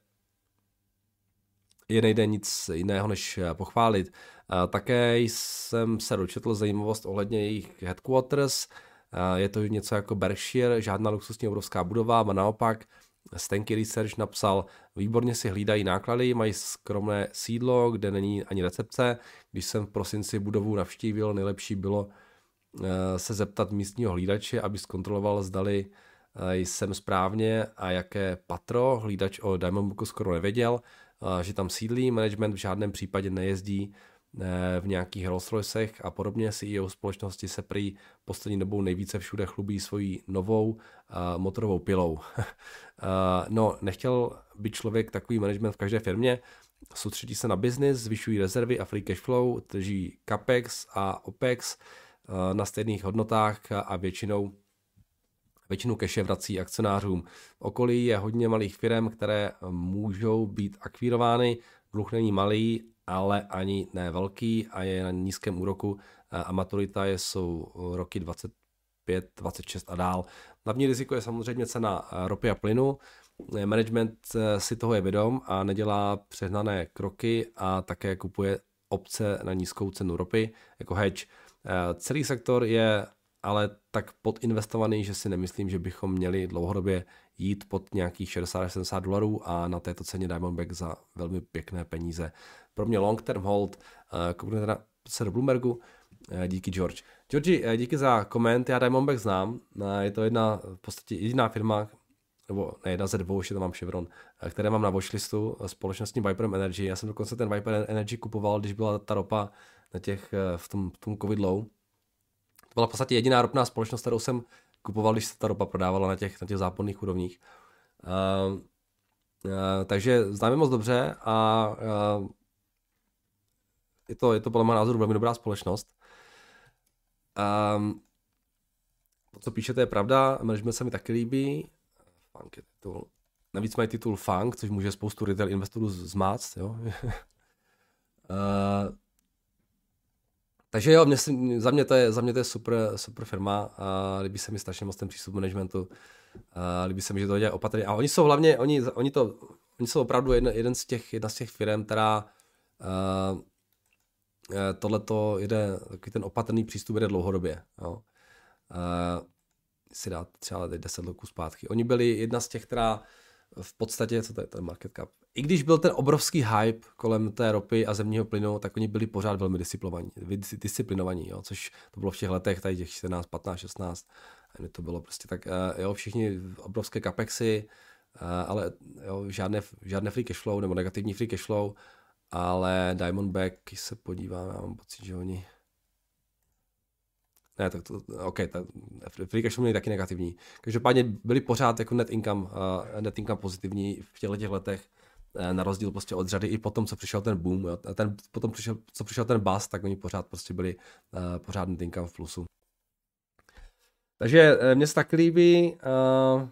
[SPEAKER 1] je nejde nic jiného, než pochválit. Také jsem se dočetl zajímavost ohledně jejich headquarters. Je to něco jako Berkshire, žádná luxusní obrovská budova, a naopak Stanky Research napsal, výborně si hlídají náklady, mají skromné sídlo, kde není ani recepce. Když jsem v prosinci budovu navštívil, nejlepší bylo eh, se zeptat místního hlídače, aby zkontroloval, zdali eh, jsem správně a jaké patro. Hlídač o Diamondbooku skoro nevěděl, eh, že tam sídlí, management v žádném případě nejezdí Eh, v nějakých Rolls Roycech a podobně. CEO společnosti se prý poslední dobou nejvíce všude chlubí svojí novou uh, motorovou pilou. uh, no, nechtěl by člověk takový management v každé firmě, soustředí se na biznis, zvyšují rezervy a free cash flow, drží capex a opex uh, na stejných hodnotách a většinou většinu keše vrací akcionářům. V okolí je hodně malých firm, které můžou být akvírovány, dluh není malý ale ani ne velký a je na nízkém úroku a maturita je, jsou roky 25, 26 a dál. Hlavní riziko je samozřejmě cena ropy a plynu. Management eh, si toho je vědom a nedělá přehnané kroky a také kupuje obce na nízkou cenu ropy jako hedge. Eh, celý sektor je ale tak podinvestovaný, že si nemyslím, že bychom měli dlouhodobě jít pod nějakých 60-70 dolarů a na této ceně Diamondback za velmi pěkné peníze. Pro mě long term hold, uh, koukněte se do Bloombergu, uh, díky George. Georgi, uh, díky za koment, já Diamondback znám, je to jedna v podstatě jediná firma, nebo ne, jedna ze dvou, ještě tam mám Chevron, které mám na watchlistu společností Viper Energy. Já jsem dokonce ten Viper Energy kupoval, když byla ta ropa na těch, v tom, v tom covid low. To byla v podstatě jediná ropná společnost, kterou jsem kupoval, když se ta ropa prodávala na těch, na těch záporných úrovních. Uh, uh, takže známe moc dobře a uh, je to, je to podle mého názoru velmi dobrá společnost. Um, to, co píšete, je pravda, management se mi taky líbí. Funk je titul. Navíc mají titul Funk, což může spoustu retail investorů zmáct. Jo? uh, takže jo, mě, za, mě to je, za mě to je super, super firma a líbí se mi strašně moc ten přístup managementu. A líbí se mi, že to dělají opatrně. A oni jsou hlavně, oni, oni, to, oni jsou opravdu jeden, jeden z těch, jedna z těch firm, která uh, tohle to jede, takový ten opatrný přístup jede dlouhodobě. Jo. Uh, si dát třeba 10 roků zpátky. Oni byli jedna z těch, která v podstatě, co to je ten market cap, i když byl ten obrovský hype kolem té ropy a zemního plynu, tak oni byli pořád velmi disciplinovaní, jo, což to bylo v těch letech, tady těch 14, 15, 16, a to bylo prostě tak, jo, všichni obrovské capexy, ale jo, žádné, žádné free cash flow nebo negativní free cash flow, ale Diamondback, se podívám, já mám pocit, že oni ne, tak to, OK, tak free cash měli taky negativní. Každopádně byli pořád jako net income, uh, net income pozitivní v těchto těch letech, uh, na rozdíl prostě od řady i potom, co přišel ten boom, jo, ten, potom přišel, co přišel ten bust, tak oni pořád prostě byli uh, pořád net income v plusu. Takže uh, mně se tak líbí, uh,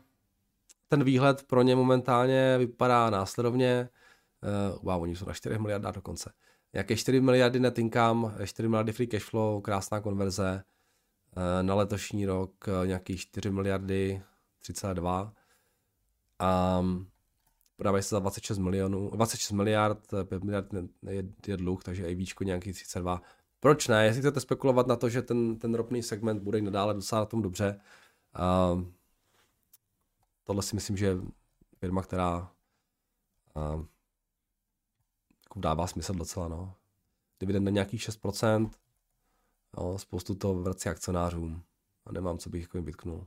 [SPEAKER 1] ten výhled pro ně momentálně vypadá následovně, uh, wow, oni jsou na 4 miliardách dokonce. Jaké 4 miliardy net income, 4 miliardy free cash flow, krásná konverze, Eh, na letošní rok eh, nějaký 4 miliardy 32 a prodávají se za 26 milionů, 26 miliard, 5 miliard je, je dluh, takže i výčko nějaký 32. proč ne? Jestli chcete spekulovat na to, že ten, ten ropný segment bude i nadále na tom dobře, uh, tohle si myslím, že je firma, která uh, dává smysl docela, no. Dividend na nějakých 6%, no, spoustu to vrací akcionářům a nemám, co bych jako jim vytknul.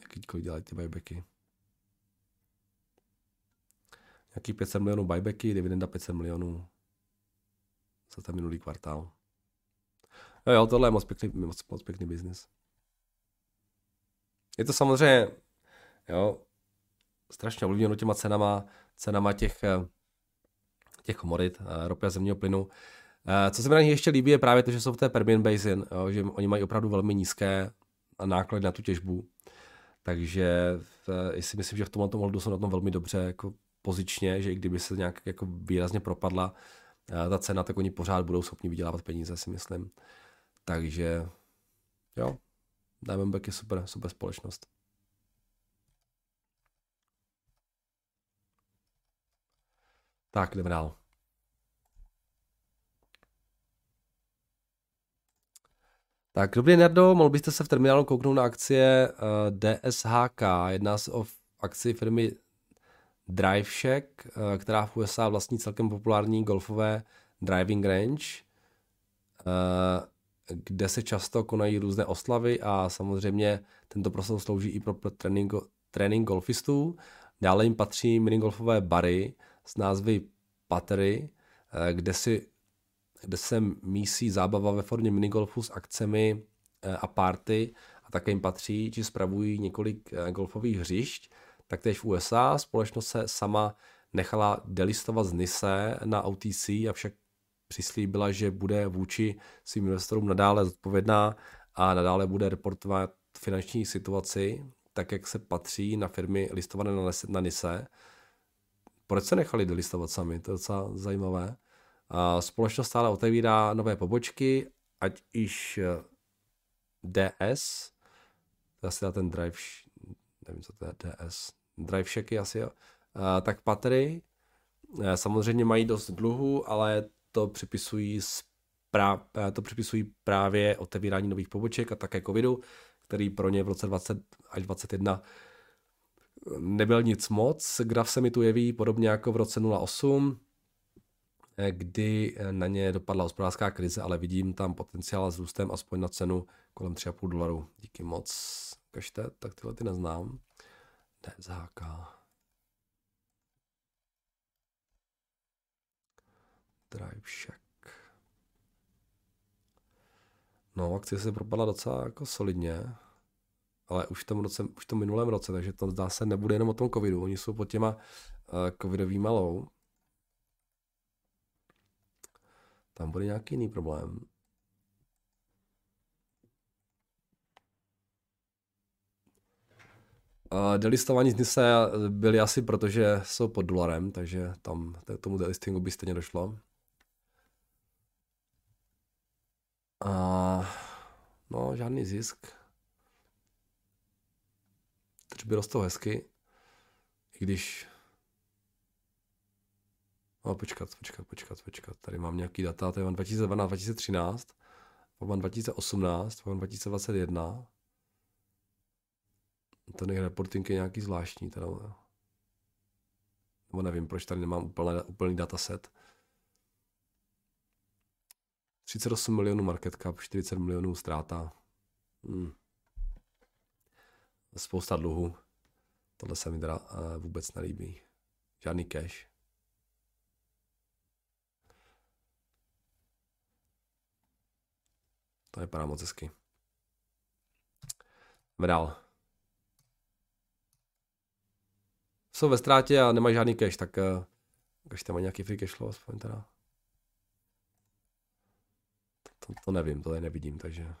[SPEAKER 1] Jakýkoliv dělají ty buybacky. Nějaký 500 milionů buybacky, dividenda 500 milionů za ten minulý kvartál. Jo, jo, tohle je moc pěkný, moc, moc pěkný biznis. Je to samozřejmě, jo, strašně ovlivněno těma cenama, cenama těch, eh, těch komodit, eh, ropy a zemního plynu. Eh, co se mi na nich ještě líbí, je právě to, že jsou v té Permian Basin, jo, že oni mají opravdu velmi nízké náklady na tu těžbu. Takže si myslím, že v tomhle ohledu jsou na tom velmi dobře jako pozičně, že i kdyby se nějak jako výrazně propadla ta cena, tak oni pořád budou schopni vydělávat peníze, si myslím. Takže jo, Diamondback je super, super společnost. Tak, jdeme dál. Tak, dobrý Nerdo, mohl byste se v terminálu kouknout na akcie eh, DSHK. Jedná se o akci firmy Drive Shack, uh, která v USA vlastní celkem populární golfové driving range. Uh, kde se často konají různé oslavy a samozřejmě tento prostor slouží i pro trénink, trénink golfistů. Dále jim patří minigolfové bary s názvy Pattery, eh, kde, si, kde se mísí zábava ve formě minigolfu s akcemi eh, a party a také jim patří, či spravují několik eh, golfových hřišť. Taktéž v USA společnost se sama nechala delistovat z NISE na OTC, avšak přislíbila, že bude vůči svým investorům nadále zodpovědná a nadále bude reportovat finanční situaci, tak jak se patří na firmy listované na NISE. Proč se nechali delistovat sami? To je docela zajímavé. A společnost stále otevírá nové pobočky, ať již eh, DS, to asi ten drive, nevím, co to je DS, drive shaky asi, jo. A, tak Patry eh, samozřejmě mají dost dluhu, ale to připisují, sprá, eh, to připisují právě otevírání nových poboček a také covidu, který pro ně v roce 20 až 2021 nebyl nic moc. Graf se mi tu jeví podobně jako v roce 08, eh, kdy eh, na ně dopadla hospodářská krize, ale vidím tam potenciál s růstem aspoň na cenu kolem 3,5 dolarů. Díky moc. Kažte, tak tyhle ty neznám. DZHK. Drive Shack. No, akcie se propadla docela jako solidně, ale už v tom, roce, už v tom minulém roce, takže to zdá se nebude jenom o tom covidu. Oni jsou pod těma uh, covidovýma. Tam bude nějaký jiný problém. Uh, delistování z Nise byly asi proto, že jsou pod dolarem, takže tam tomu delistingu by stejně došlo. A no, žádný zisk. Tržby rostou hezky, i když No, počkat, počkat, počkat, počkat. Tady mám nějaký data, to je 2012, 2013, mám 2018, mám 2021. Ten jejich reporting je nějaký zvláštní, teda. Nebo nevím, proč tady nemám úplný, úplný dataset. 38 milionů market cap, 40 milionů ztráta. Hmm. Spousta dluhu. Tohle se mi teda uh, vůbec nelíbí. Žádný cash. To je moc hezky. Jdeme dál. Jsou ve ztrátě a nemají žádný cash, tak uh, každý má nějaký free cash flow aspoň teda. To, to nevím, to tady nevidím, takže...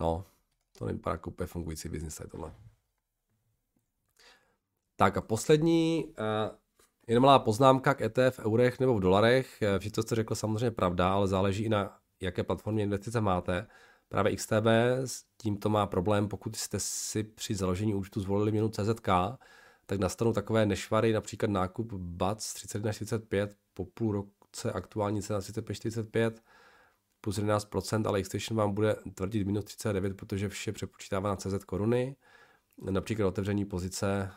[SPEAKER 1] No, to nevypadá jako úplně fungující biznis tady tohle. Tak a poslední, uh, jen malá poznámka k ETF v eurech nebo v dolarech. Eh, Všechno, co jste řekl, samozřejmě pravda, ale záleží i na jaké platformě investice máte. právě XTB s tímto má problém, pokud jste si při založení účtu zvolili měnu CZK, tak nastanou takové nešvary, například nákup BAC 31 45 po půl roce aktuální cena 35 45 plus 11%, ale Xstation vám bude tvrdit minus 39, protože vše přepočítává na CZ koruny, například otevření pozice,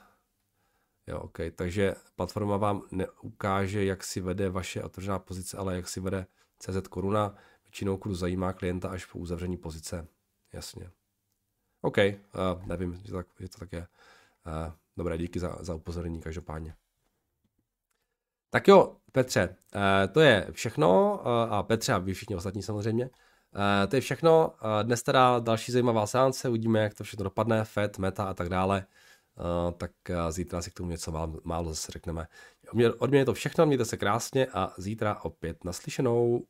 [SPEAKER 1] jo, ok, takže platforma vám neukáže, jak si vede vaše otevřená pozice, ale jak si vede CZ koruna, většinou kurz zajímá klienta až po uzavření pozice, jasně. OK, uh, nevím, že to tak, že to tak je. Uh, dobré, díky za, za upozornění každopádně. Tak jo, Petře, eh, to je všechno eh, a Petře a vy všichni ostatní samozřejmě. Eh, to je všechno. Dnes teda další zajímavá seance, uvidíme, jak to všechno dopadne, FED, Meta a tak dále. Tak zítra si k tomu něco málo, málo zase řekneme. Od mě je to všechno, mějte se krásně a zítra opět naslyšenou.